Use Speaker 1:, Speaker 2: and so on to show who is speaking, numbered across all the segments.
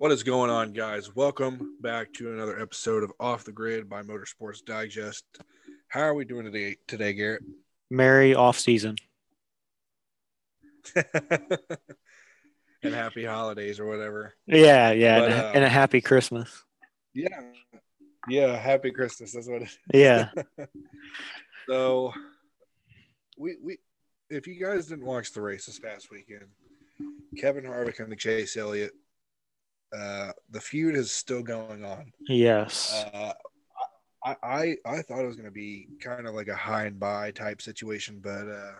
Speaker 1: What is going on, guys? Welcome back to another episode of Off the Grid by Motorsports Digest. How are we doing today, today Garrett?
Speaker 2: Merry off season.
Speaker 1: and happy holidays or whatever.
Speaker 2: Yeah, yeah,
Speaker 1: But,
Speaker 2: and, a,
Speaker 1: uh,
Speaker 2: and a happy Christmas.
Speaker 1: Yeah, yeah. Happy Christmas. That's what. It
Speaker 2: Yeah,
Speaker 1: so, we we if you guys didn't watch the race this past weekend, Kevin Harvick and the Chase Elliott, uh, the feud is still going on.
Speaker 2: yes,
Speaker 1: Uh, I, I I thought it was going to be kind of like a high and buy type situation, but uh,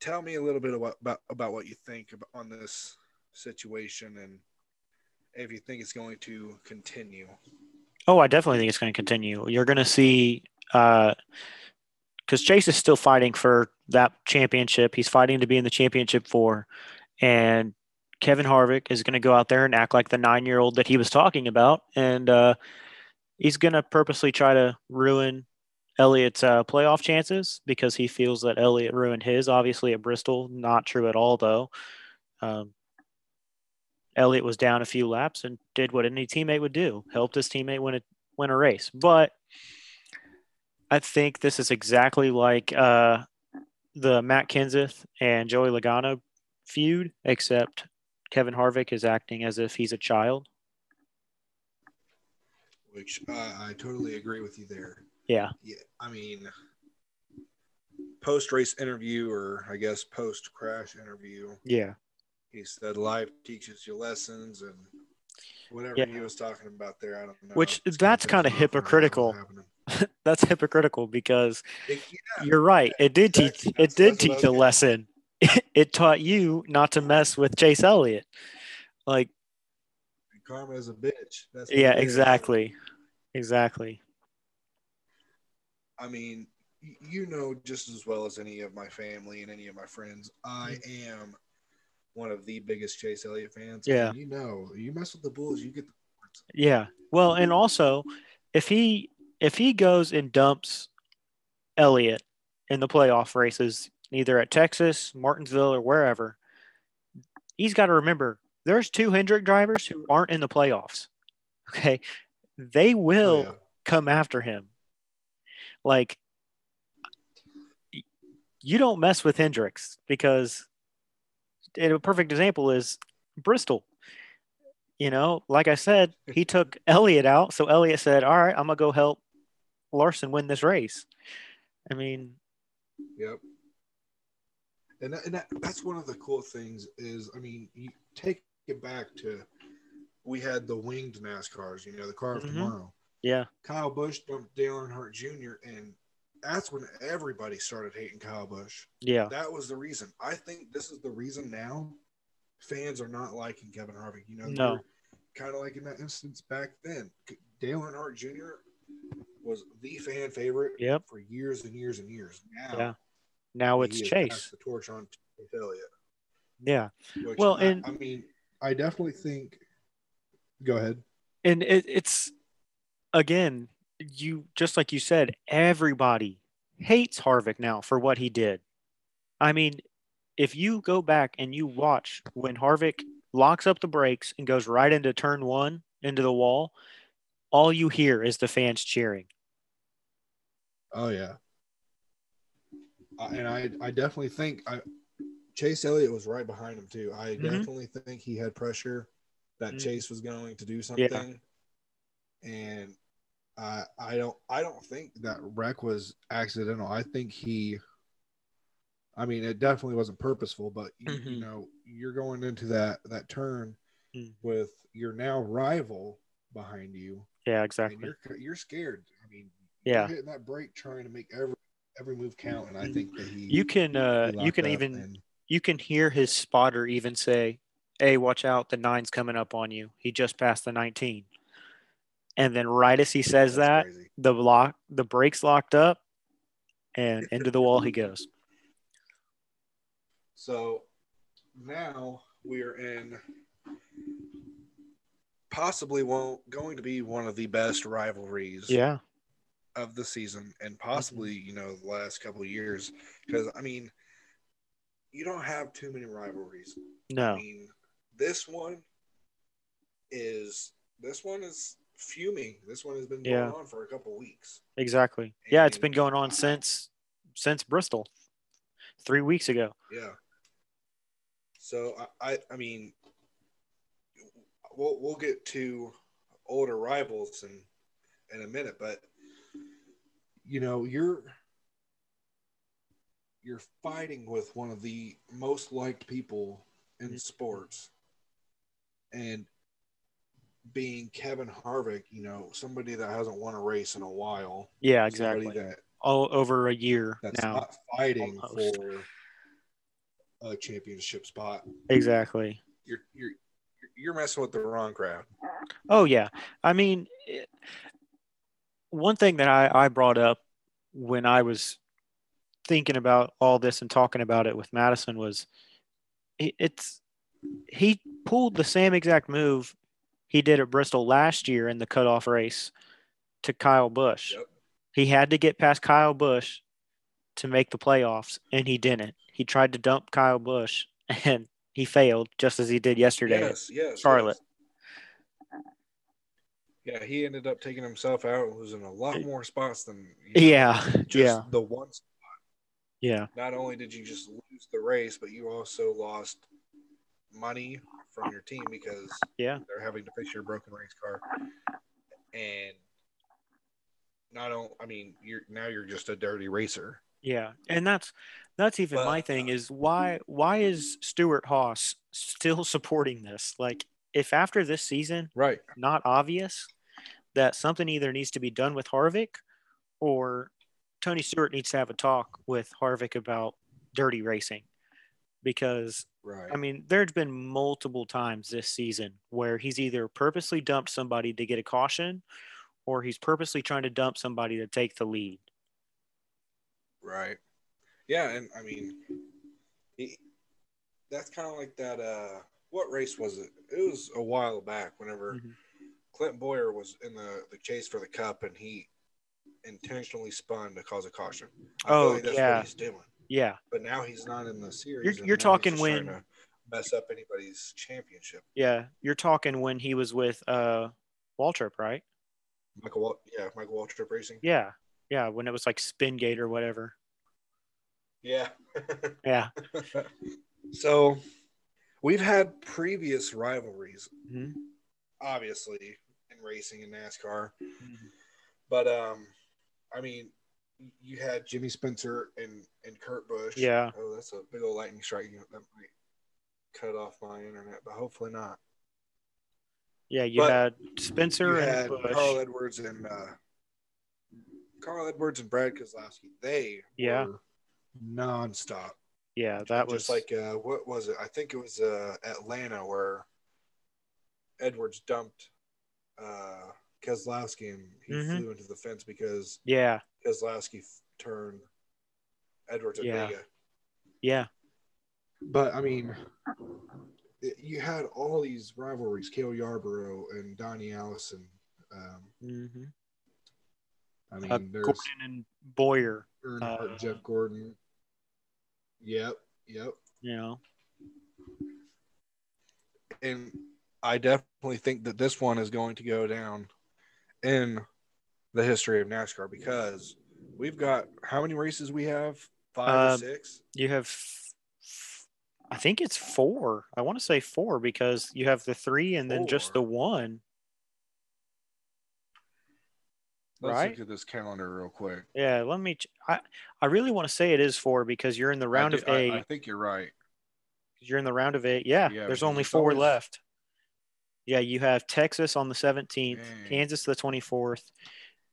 Speaker 1: tell me a little bit about, about about what you think about, on this situation and if you think it's going to continue.
Speaker 2: Oh, I definitely think it's going to continue. You're going to see, uh because Chase is still fighting for that championship. He's fighting to be in the championship four, and Kevin Harvick is going to go out there and act like the nine-year-old that he was talking about, and uh, he's going to purposely try to ruin Elliott's uh, playoff chances because he feels that Elliott ruined his. Obviously, at Bristol, not true at all, though. Um, Elliott was down a few laps and did what any teammate would do, helped his teammate win a win a race. But I think this is exactly like uh, the Matt Kenseth and Joey Logano feud, except Kevin Harvick is acting as if he's a child.
Speaker 1: Which uh, I totally agree with you there.
Speaker 2: Yeah,
Speaker 1: Yeah, I mean, post race interview or I guess post crash interview,
Speaker 2: yeah,
Speaker 1: he said life teaches you lessons and whatever
Speaker 2: Yeah.
Speaker 1: he was talking about there. I don't know.
Speaker 2: Which
Speaker 1: It's
Speaker 2: that's
Speaker 1: kinda
Speaker 2: kinda
Speaker 1: pissed me off. I don't know
Speaker 2: hypocritical. that's hypocritical because
Speaker 1: It- yeah,
Speaker 2: you're right. It did teach. It did teach a lesson. It taught you not to mess with Chase Elliott. Like,
Speaker 1: karma is a bitch. That's
Speaker 2: yeah, exactly, exactly.
Speaker 1: I mean, you know just as well as any of my family and any of my friends, I mm-hmm. am one of the biggest Chase Elliott fans.
Speaker 2: Yeah.
Speaker 1: And you know, you mess with the Bulls, you get the
Speaker 2: Yeah. Well, and also if he if he goes and dumps Elliott in the playoff races, either at Texas, Martinsville, or wherever, he's got to remember there's two Hendrick drivers who aren't in the playoffs. Okay. They oh, will
Speaker 1: Oh, yeah.
Speaker 2: come after him. Like you don't mess with Hendricks because a perfect example is Bristol. You know, like I said, he took Elliott out, so Elliott said, "All right, I'm gonna go help Larson win this race." I mean,
Speaker 1: Yep. And, that, and that, that's one of the cool things is, I mean, you take it back to we had the winged NASCARs, you know, the car of
Speaker 2: Mhm.
Speaker 1: tomorrow.
Speaker 2: yeah,
Speaker 1: Kyle Busch dumped Dale Earnhardt Jr. and that's when everybody started hating Kyle Busch.
Speaker 2: yeah,
Speaker 1: That was the reason. I think this is the reason now fans are not liking Kevin Harvick. You know,
Speaker 2: No.
Speaker 1: kind of like in that instance back then. Dale Earnhardt Jr. was the fan favorite
Speaker 2: Yep.
Speaker 1: for years and years and years. Now,
Speaker 2: Yeah. Now it's Chase.
Speaker 1: the torch on Elliott.
Speaker 2: Yeah, Well,
Speaker 1: I,
Speaker 2: and-
Speaker 1: I mean, I definitely think. Go ahead.
Speaker 2: and it, it's again, you just like you said, everybody hates Harvick now for what he did. I mean, if you go back and you watch when Harvick locks up the brakes and goes right into turn one into the wall, all you hear is the fans cheering.
Speaker 1: Oh yeah. And I, I definitely think I, Chase Elliott was right behind him too. I
Speaker 2: Mhm.
Speaker 1: definitely think he had pressure that
Speaker 2: Mhm.
Speaker 1: Chase was going to do something, and I, I don't, I don't think that wreck was accidental. I think he, I mean, it definitely wasn't purposeful, but you, you
Speaker 2: Mhm.
Speaker 1: know, you're going into that that turn
Speaker 2: Mm.
Speaker 1: with your now rival behind you,
Speaker 2: Yeah,
Speaker 1: and
Speaker 2: exactly.
Speaker 1: you're you're scared. I mean,
Speaker 2: Yeah.
Speaker 1: you're hitting that brake trying to make every every move count, and I think that he
Speaker 2: You can uh,
Speaker 1: he
Speaker 2: you can even
Speaker 1: and-
Speaker 2: you can hear his spotter even say, "Hey, watch out! The nine's coming up on you. He just passed the 19." And then right as he says
Speaker 1: that's
Speaker 2: that,
Speaker 1: crazy.
Speaker 2: the block the brakes locked up, and into the wall he goes.
Speaker 1: So now we are in possibly won't going to be one of the best rivalries
Speaker 2: Yeah,
Speaker 1: of the season and possibly mm-hmm. you know the last couple of years because I mean you don't have too many rivalries. I
Speaker 2: no,
Speaker 1: mean this one is this one is fuming. This one has been
Speaker 2: Yeah.
Speaker 1: going on for a couple weeks.
Speaker 2: Exactly. Yeah, it's been going on since since Bristol, three weeks ago.
Speaker 1: Yeah. So I, I, I mean, we'll we'll get to older rivals and in a minute, but you know you're you're fighting with one of the most liked people in
Speaker 2: Mhm.
Speaker 1: sports, and being Kevin Harvick, you know, somebody that hasn't won a race in a while,
Speaker 2: Yeah, exactly.
Speaker 1: that
Speaker 2: All over a year
Speaker 1: that's
Speaker 2: now.
Speaker 1: not fighting
Speaker 2: Almost.
Speaker 1: for a championship spot.
Speaker 2: Exactly.
Speaker 1: you're you're you're messing with the wrong crowd.
Speaker 2: Oh yeah. I mean, one thing that I, I brought up when I was thinking about all this and talking about it with Madison was it, it's he pulled the same exact move he did at Bristol last year in the cutoff race to Kyle Busch.
Speaker 1: Yep.
Speaker 2: He had to get past Kyle Busch to make the playoffs, and he didn't. He tried to dump Kyle Busch, and he failed just as he did yesterday.
Speaker 1: Yes, yes,
Speaker 2: Charlotte.
Speaker 1: yes. Yeah, he ended up taking himself out and losing a lot more spots than you know,
Speaker 2: Yeah,
Speaker 1: just
Speaker 2: yeah,
Speaker 1: the one. spot.
Speaker 2: yeah,
Speaker 1: Not only did you just lose the race, but you also lost money from your team because
Speaker 2: yeah,
Speaker 1: they're having to fix your broken race car, and not only I mean you're now you're just a dirty racer.
Speaker 2: yeah. And that's that's even my thing
Speaker 1: uh,
Speaker 2: is why why is Stewart-Haas still supporting this? Like, if after this season
Speaker 1: Right.
Speaker 2: not obvious that something either needs to be done with Harvick or Tony Stewart needs to have a talk with Harvick about dirty racing. Because,
Speaker 1: Right.
Speaker 2: I mean, there's been multiple times this season where he's either purposely dumped somebody to get a caution or he's purposely trying to dump somebody to take the lead.
Speaker 1: Right. Yeah, and I mean, he, that's kind of like that. Uh, what race was it? It was a while back. Whenever
Speaker 2: Mhm.
Speaker 1: Clint Bowyer was in the the chase for the cup, and he intentionally spun to cause a caution. I
Speaker 2: Oh,
Speaker 1: like that's
Speaker 2: yeah.
Speaker 1: what he's doing.
Speaker 2: Yeah.
Speaker 1: But now he's not in the series.
Speaker 2: You're- you're talking when-
Speaker 1: mess up anybody's championship.
Speaker 2: Yeah. You're talking when he was with uh, Waltrip, right?
Speaker 1: Michael, Wal- yeah, Michael Waltrip Racing.
Speaker 2: Yeah. Yeah. When it was like Spingate or whatever.
Speaker 1: Yeah.
Speaker 2: Yeah.
Speaker 1: so we've had previous rivalries,
Speaker 2: Mhm.
Speaker 1: obviously, in racing and NASCAR. But um, I mean, you had Jimmy Spencer and and Kurt Busch.
Speaker 2: Yeah.
Speaker 1: Oh, that's a big old lightning strike. That might cut off my internet, but hopefully not.
Speaker 2: Yeah. You
Speaker 1: But
Speaker 2: had Spencer
Speaker 1: you
Speaker 2: and
Speaker 1: had
Speaker 2: Busch.
Speaker 1: Carl Edwards and uh, Carl Edwards and Brad Keselowski. They
Speaker 2: Yeah.
Speaker 1: nonstop.
Speaker 2: yeah. That was
Speaker 1: just like uh, what was it? I think it was uh, Atlanta where Edwards dumped uh, Keselowski and he
Speaker 2: Mhm.
Speaker 1: flew into the fence because
Speaker 2: Yeah.
Speaker 1: Keselowski f- turned Edwards
Speaker 2: Yeah.
Speaker 1: Vega.
Speaker 2: Yeah.
Speaker 1: But I mean, it- you had all these rivalries: Cale Yarborough and Donnie Allison. Um,
Speaker 2: hmm
Speaker 1: I mean,
Speaker 2: Uh,
Speaker 1: there's
Speaker 2: Gordon and Bowyer.
Speaker 1: Earnhardt,
Speaker 2: uh,
Speaker 1: Jeff Gordon. Yep, yep.
Speaker 2: You know.
Speaker 1: and I definitely think that this one is going to go down in the history of NASCAR because we've got how many races we have? Five or
Speaker 2: Um,
Speaker 1: six?
Speaker 2: You have. I think it's four. I want to say four because you have the three and then just the one.
Speaker 1: Let's
Speaker 2: right?
Speaker 1: look at this calendar real quick.
Speaker 2: Yeah, let me. ch- I I really want to say it is four because you're in the round
Speaker 1: I
Speaker 2: of
Speaker 1: do- I-
Speaker 2: eight.
Speaker 1: I, think you're right.
Speaker 2: You're in the round of eight. Yeah,
Speaker 1: Yeah,
Speaker 2: there's only four
Speaker 1: always-
Speaker 2: left. Yeah, you have Texas on the 17th,
Speaker 1: Dang.
Speaker 2: Kansas the 24th,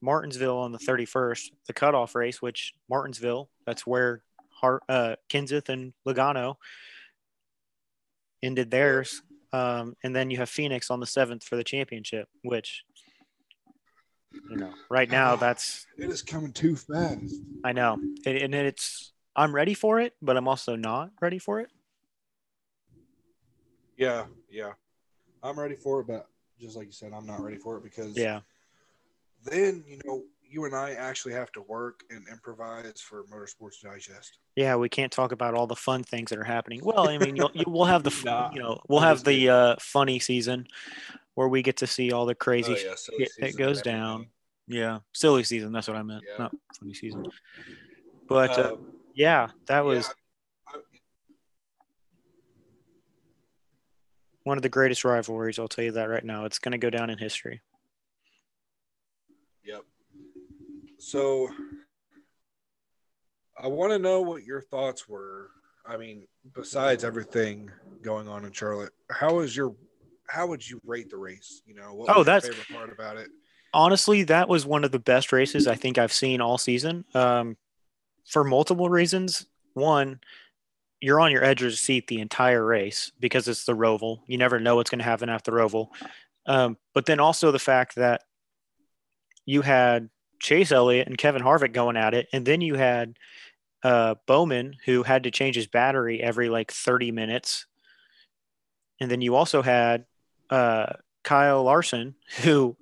Speaker 2: Martinsville on the 31st, the cutoff race, which Martinsville, that's where Hart, uh, Kenseth and Logano ended theirs. Um, and then you have Phoenix on the 7th for the championship, which, you know, right now that's,
Speaker 1: It is coming too fast.
Speaker 2: I know. And, and it's, I'm ready for it, but I'm also not ready for it.
Speaker 1: Yeah, yeah. I'm ready for it, but just like you said, I'm not ready for it because
Speaker 2: Yeah.
Speaker 1: then you know you and I actually have to work and improvise for Motorsports Digest.
Speaker 2: Yeah, we can't talk about all the fun things that are happening. Well, I mean, you'll, you, we'll have the
Speaker 1: Nah,
Speaker 2: you know we'll have the uh, funny season, where we get to see all the crazy
Speaker 1: Oh,
Speaker 2: shit
Speaker 1: yeah, silly
Speaker 2: it goes down. Yeah, silly season. That's what I meant.
Speaker 1: Yeah.
Speaker 2: Not funny season. But uh,
Speaker 1: Um,
Speaker 2: yeah, that was
Speaker 1: yeah,
Speaker 2: one of the greatest rivalries. I'll tell you that right now. It's going to go down in history.
Speaker 1: Yep. So I want to know what your thoughts were. I mean, besides everything going on in Charlotte, how is your how would you rate the race? You know, what
Speaker 2: Oh,
Speaker 1: was your
Speaker 2: that's-
Speaker 1: favorite part about it?
Speaker 2: Honestly, that was one of the best races I think I've seen all season. Um, for multiple reasons. One, you're on your edge of your seat the entire race because it's the Roval. You never know what's going to happen after the Roval. Um, but then also the fact that you had Chase Elliott and Kevin Harvick going at it, and then you had uh, Bowman who had to change his battery every like 30 minutes, and then you also had uh, Kyle Larson who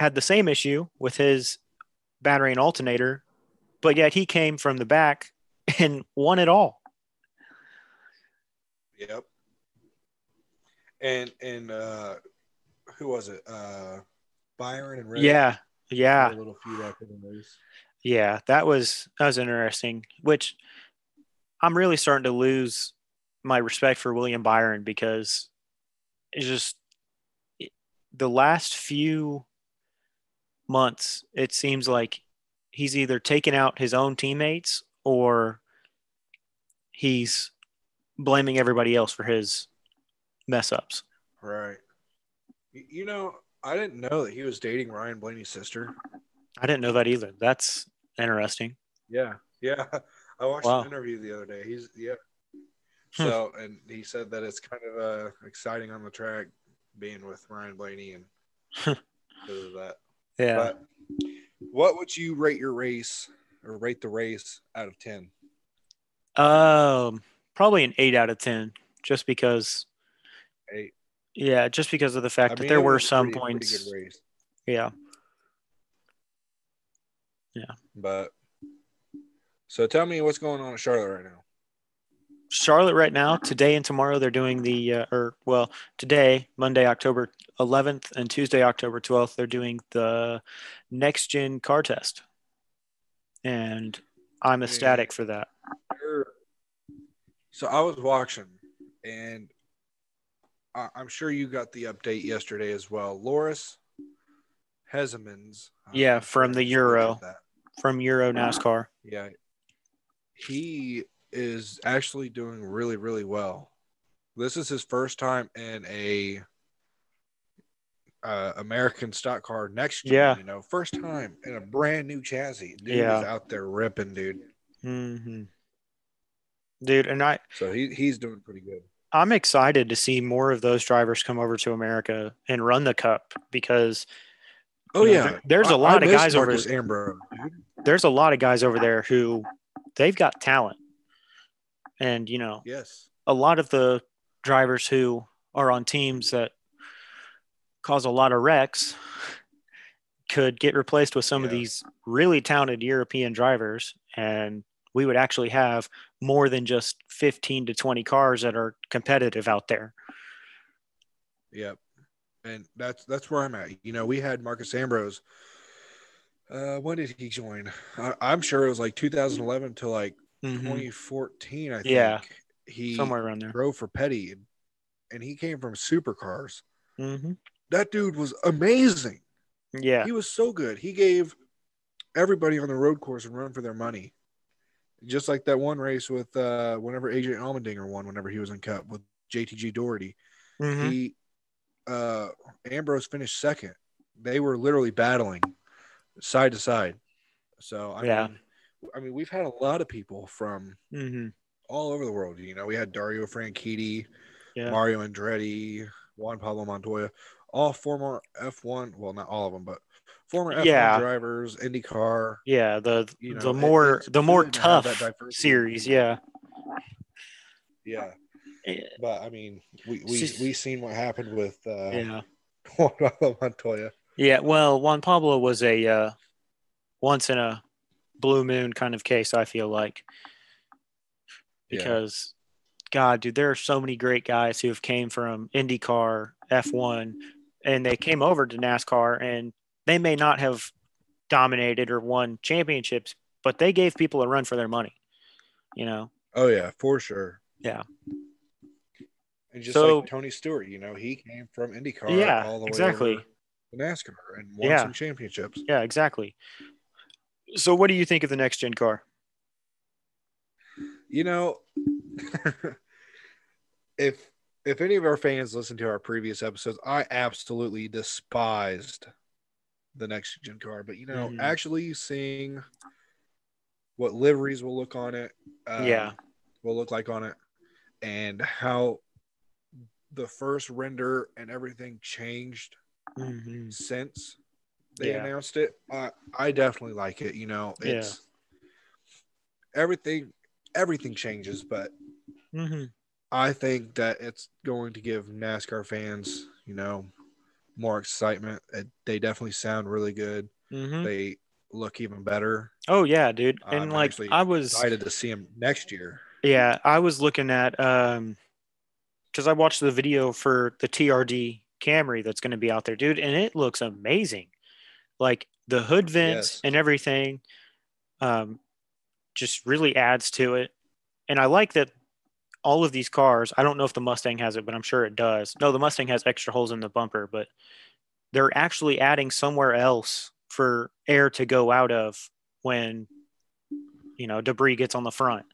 Speaker 2: had the same issue with his battery and alternator, but yet he came from the back and won it all.
Speaker 1: Yep. And and uh who was it? Uh Byron and Ray.
Speaker 2: Yeah, yeah.
Speaker 1: A little feud after the race.
Speaker 2: Yeah, that was that was interesting. Which I'm really starting to lose my respect for William Byron because it's just it- the last few months. It seems like he's either taken out his own teammates or he's blaming everybody else for his mess ups.
Speaker 1: Right. You know, I didn't know that he was dating Ryan Blaney's sister.
Speaker 2: I didn't know that either. That's interesting.
Speaker 1: Yeah. Yeah. I watched
Speaker 2: Wow.
Speaker 1: an interview the other day. He's yeah.
Speaker 2: Hmm.
Speaker 1: So and he said that it's kind of uh exciting on the track being with Ryan Blaney and because of that.
Speaker 2: Yeah.
Speaker 1: But what would you rate your race or rate the race out of ten?
Speaker 2: Um, probably an eight out of ten, just because.
Speaker 1: Eight.
Speaker 2: Yeah, just because of the fact
Speaker 1: I
Speaker 2: that
Speaker 1: mean,
Speaker 2: there were some
Speaker 1: pretty- pretty
Speaker 2: points.
Speaker 1: good race.
Speaker 2: Yeah,
Speaker 1: But so tell me what's going on in Charlotte right now.
Speaker 2: Charlotte right now, today and tomorrow, they're doing the uh, or well, today Monday October 11th and Tuesday October 12th, they're doing the next gen car test, and I'm ecstatic for that.
Speaker 1: So I was watching, and I- I'm sure you got the update yesterday as well. Loris Hezemans.
Speaker 2: Yeah, from the Euro. From Euro NASCAR.
Speaker 1: Yeah, he is actually doing really, really well. This is his first time in a uh, American stock car next year.
Speaker 2: Yeah.
Speaker 1: you know, first time in a brand new chassis. Dude
Speaker 2: Yeah.
Speaker 1: is out there ripping, dude.
Speaker 2: hmm Dude, and I
Speaker 1: So he he's doing pretty good.
Speaker 2: I'm excited to see more of those drivers come over to America and run the cup because
Speaker 1: Oh
Speaker 2: You know,
Speaker 1: yeah,
Speaker 2: there's
Speaker 1: a
Speaker 2: a lot of guys over-
Speaker 1: Marcos Ambrose. dude.
Speaker 2: there's a lot of guys over there who they've got talent. And, you know,
Speaker 1: Yes.
Speaker 2: a lot of the drivers who are on teams that cause a lot of wrecks could get replaced with some of these really talented European drivers. And we would actually have more than just 15 to 20 cars that are competitive out there.
Speaker 1: Yep. And that's that's where I'm at. You know, we had Marcos Ambrose. Uh, when did he join? I, I'm sure it was like 2011 to like
Speaker 2: Mhm.
Speaker 1: 2014. I think.
Speaker 2: Yeah.
Speaker 1: He
Speaker 2: Somewhere around there.
Speaker 1: drove for Petty, and he came from supercars.
Speaker 2: hmm
Speaker 1: That dude was amazing.
Speaker 2: Yeah.
Speaker 1: He was so good. He gave everybody on the road course and run for their money. Just like that one race with uh whenever AJ Allmendinger won, whenever he was in Cup with JTG Doherty.
Speaker 2: Mhm.
Speaker 1: He uh Ambrose finished second. They were literally battling side to side. So I
Speaker 2: Yeah.
Speaker 1: mean I mean we've had a lot of people from
Speaker 2: Mhm.
Speaker 1: all over the world. You know, we had Dario Franchitti,
Speaker 2: Yeah.
Speaker 1: Mario Andretti, Juan Pablo Montoya, all former F1, well, not all of them, but former F1
Speaker 2: Yeah.
Speaker 1: drivers, IndyCar.
Speaker 2: Yeah, the
Speaker 1: You know,
Speaker 2: the more the more
Speaker 1: to
Speaker 2: tough series, yeah.
Speaker 1: Yeah, but I mean, we we we seen what happened with uh,
Speaker 2: Yeah.
Speaker 1: Juan Pablo Montoya.
Speaker 2: Yeah, well, Juan Pablo was a uh, once in a blue moon kind of case, I feel like.
Speaker 1: Yeah.
Speaker 2: Because God, dude, there are so many great guys who have came from IndyCar, F1, and they came over to NASCAR and they may not have dominated or won championships, but they gave people a run for their money. You know.
Speaker 1: Oh yeah, for sure.
Speaker 2: Yeah.
Speaker 1: And just
Speaker 2: So-
Speaker 1: like Tony Stewart, you know, he came from IndyCar
Speaker 2: Yeah,
Speaker 1: all the way
Speaker 2: exactly.
Speaker 1: over to NASCAR and won
Speaker 2: Yeah.
Speaker 1: some championships.
Speaker 2: Yeah, exactly. So what do you think of the next gen car?
Speaker 1: You know, if if any of our fans listen to our previous episodes, I absolutely despised the next gen car. But you know,
Speaker 2: Mhm.
Speaker 1: actually seeing what liveries will look on it, um,
Speaker 2: Yeah.
Speaker 1: will look like on it, and how the first render and everything changed
Speaker 2: Mm-hmm.
Speaker 1: since they
Speaker 2: Yeah.
Speaker 1: announced it. I I definitely like it. You know,
Speaker 2: Yeah.
Speaker 1: it's everything. Everything changes, but
Speaker 2: Mm-hmm.
Speaker 1: I think that it's going to give NASCAR fans, you know, more excitement. It, they definitely sound really good.
Speaker 2: Mm-hmm.
Speaker 1: They look even better.
Speaker 2: Oh yeah, dude.
Speaker 1: I'm
Speaker 2: And like I was
Speaker 1: Excited to see them next year.
Speaker 2: Yeah, I was looking at um because I watched the video for the TRD Camry that's going to be out there, dude, and it looks amazing. Like the hood vents
Speaker 1: Yes.
Speaker 2: and everything, um, just really adds to it. And I like that all of these cars. I don't know if the Mustang has it, but I'm sure it does. No, the Mustang has extra holes in the bumper, but they're actually adding somewhere else for air to go out of when you know debris gets on the front.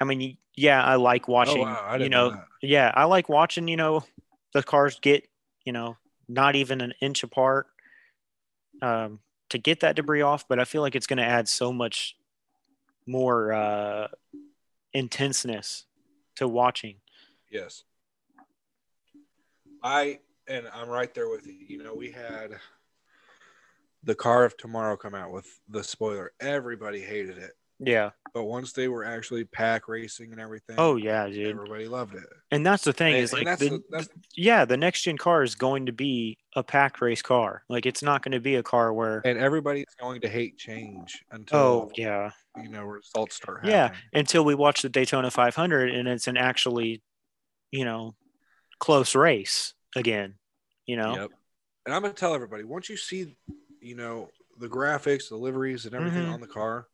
Speaker 2: I mean, yeah, I like watching.
Speaker 1: oh wow, I
Speaker 2: you know,
Speaker 1: know,
Speaker 2: yeah, I like watching. You know, the cars get you know not even an inch apart um, to get that debris off. But I feel like it's going to add so much more uh, intenseness to watching.
Speaker 1: Yes. I and I'm right there with you. You know, we had the car of tomorrow come out with the spoiler. Everybody hated it.
Speaker 2: Yeah.
Speaker 1: But once they were actually pack racing and everything,
Speaker 2: Oh yeah, dude.
Speaker 1: everybody loved it.
Speaker 2: And that's the thing
Speaker 1: And-
Speaker 2: is like the,
Speaker 1: the-
Speaker 2: yeah, the next gen car is going to be a pack race car. Like it's not going to be a car where
Speaker 1: And everybody's going to hate change until
Speaker 2: oh yeah
Speaker 1: you know results start
Speaker 2: yeah
Speaker 1: happening.
Speaker 2: until we watch the Daytona 500 and it's an actually you know close race again. You know.
Speaker 1: Yep. And I'm gonna tell everybody once you see, you know, the graphics, the liveries, and everything
Speaker 2: Mhm.
Speaker 1: on the car,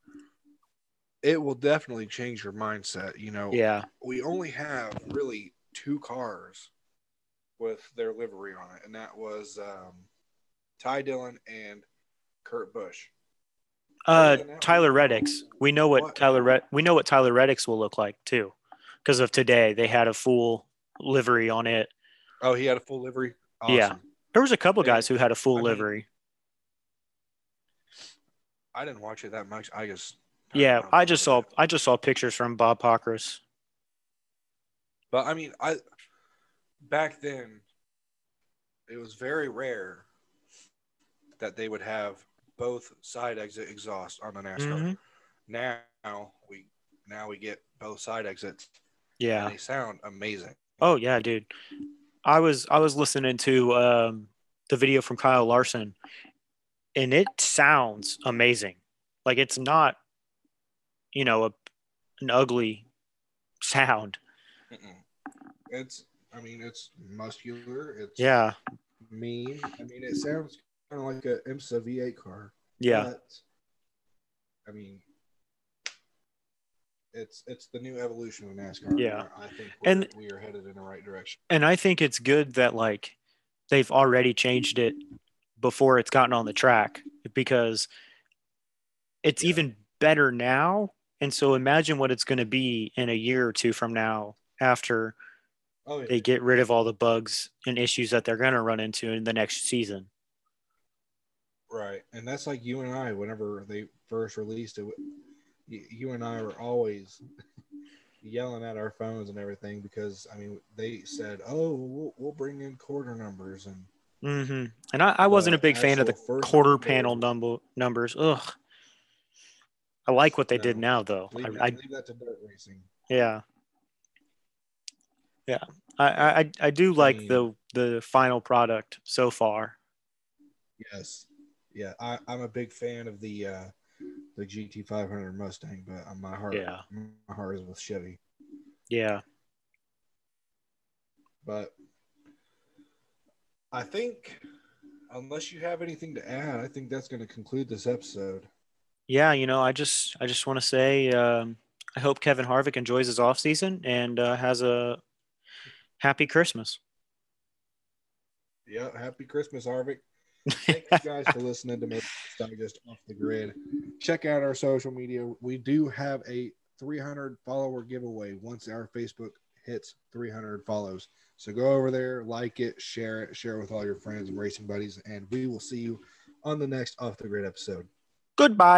Speaker 1: it will definitely change your mindset. You know,
Speaker 2: Yeah.
Speaker 1: we only have really two cars with their livery on it, and that was um, Ty Dillon and Kurt Busch.
Speaker 2: Uh,
Speaker 1: Other than that,
Speaker 2: Tyler Reddick's. We know what,
Speaker 1: what-
Speaker 2: Tyler Red. We know what Tyler Reddick's will look like too, because of today. They had a full livery on it.
Speaker 1: Oh, he had a full livery. Awesome.
Speaker 2: Yeah. There was a couple
Speaker 1: And,
Speaker 2: guys who had a full
Speaker 1: I mean,
Speaker 2: livery.
Speaker 1: I didn't watch it that much. I just
Speaker 2: Yeah, I just saw. I just saw pictures from Bob Pockrass.
Speaker 1: But I mean, I back then it was very rare that they would have both side exit exhaust on the NASCAR.
Speaker 2: Mhm.
Speaker 1: Now we now we get both side exits.
Speaker 2: Yeah.
Speaker 1: They sound amazing.
Speaker 2: Oh yeah, dude. I was I was listening to um, the video from Kyle Larson, and it sounds amazing. Like it's not, you know, a, an ugly sound.
Speaker 1: Mm-mm. It's I mean it's muscular. It's
Speaker 2: Yeah.
Speaker 1: mean. I mean it sounds kind of like a IMSA V8 car.
Speaker 2: Yeah.
Speaker 1: But, I mean, it's it's the new evolution of NASCAR.
Speaker 2: Yeah.
Speaker 1: I think
Speaker 2: And-
Speaker 1: we are headed in the right direction.
Speaker 2: and I think it's good that like they've already changed it before it's gotten on the track because it's
Speaker 1: Yeah.
Speaker 2: even better now. And so imagine what it's going to be in a year or two from now after
Speaker 1: Oh yeah.
Speaker 2: they get rid of all the bugs and issues that they're going to run into in the next season.
Speaker 1: right. And that's like you and I. Whenever they first released it, you, and I were always yelling at our phones and everything because I mean they said, "Oh, we'll, we'll bring in quarter numbers and."
Speaker 2: mm-hmm. And I, I wasn't a big fan of the quarter panel number numbers. Ugh. I like what they did now, though.
Speaker 1: Leave,
Speaker 2: I, I,
Speaker 1: leave that to dirt racing.
Speaker 2: yeah, yeah. I, I, I- do like the the final product so far.
Speaker 1: Yes. Yeah, I, I'm a big fan of the uh, the GT 500 Mustang, but my heart,
Speaker 2: Yeah.
Speaker 1: my heart is with Chevy.
Speaker 2: Yeah,
Speaker 1: But I think, unless you have anything to add, I think that's going to conclude this episode.
Speaker 2: Yeah, you know, I just I just want to say um, I hope Kevin Harvick enjoys his off season and uh, has a happy Christmas.
Speaker 1: Yeah, happy Christmas, Harvick. Thank you guys for listening to Motorsports Digest off the grid. Check out our social media. We do have a 300 follower giveaway once our Facebook hits 300 follows. So go over there, like it, share it, share it with all your friends and racing buddies, and we will see you on the next off the grid episode.
Speaker 2: Goodbye.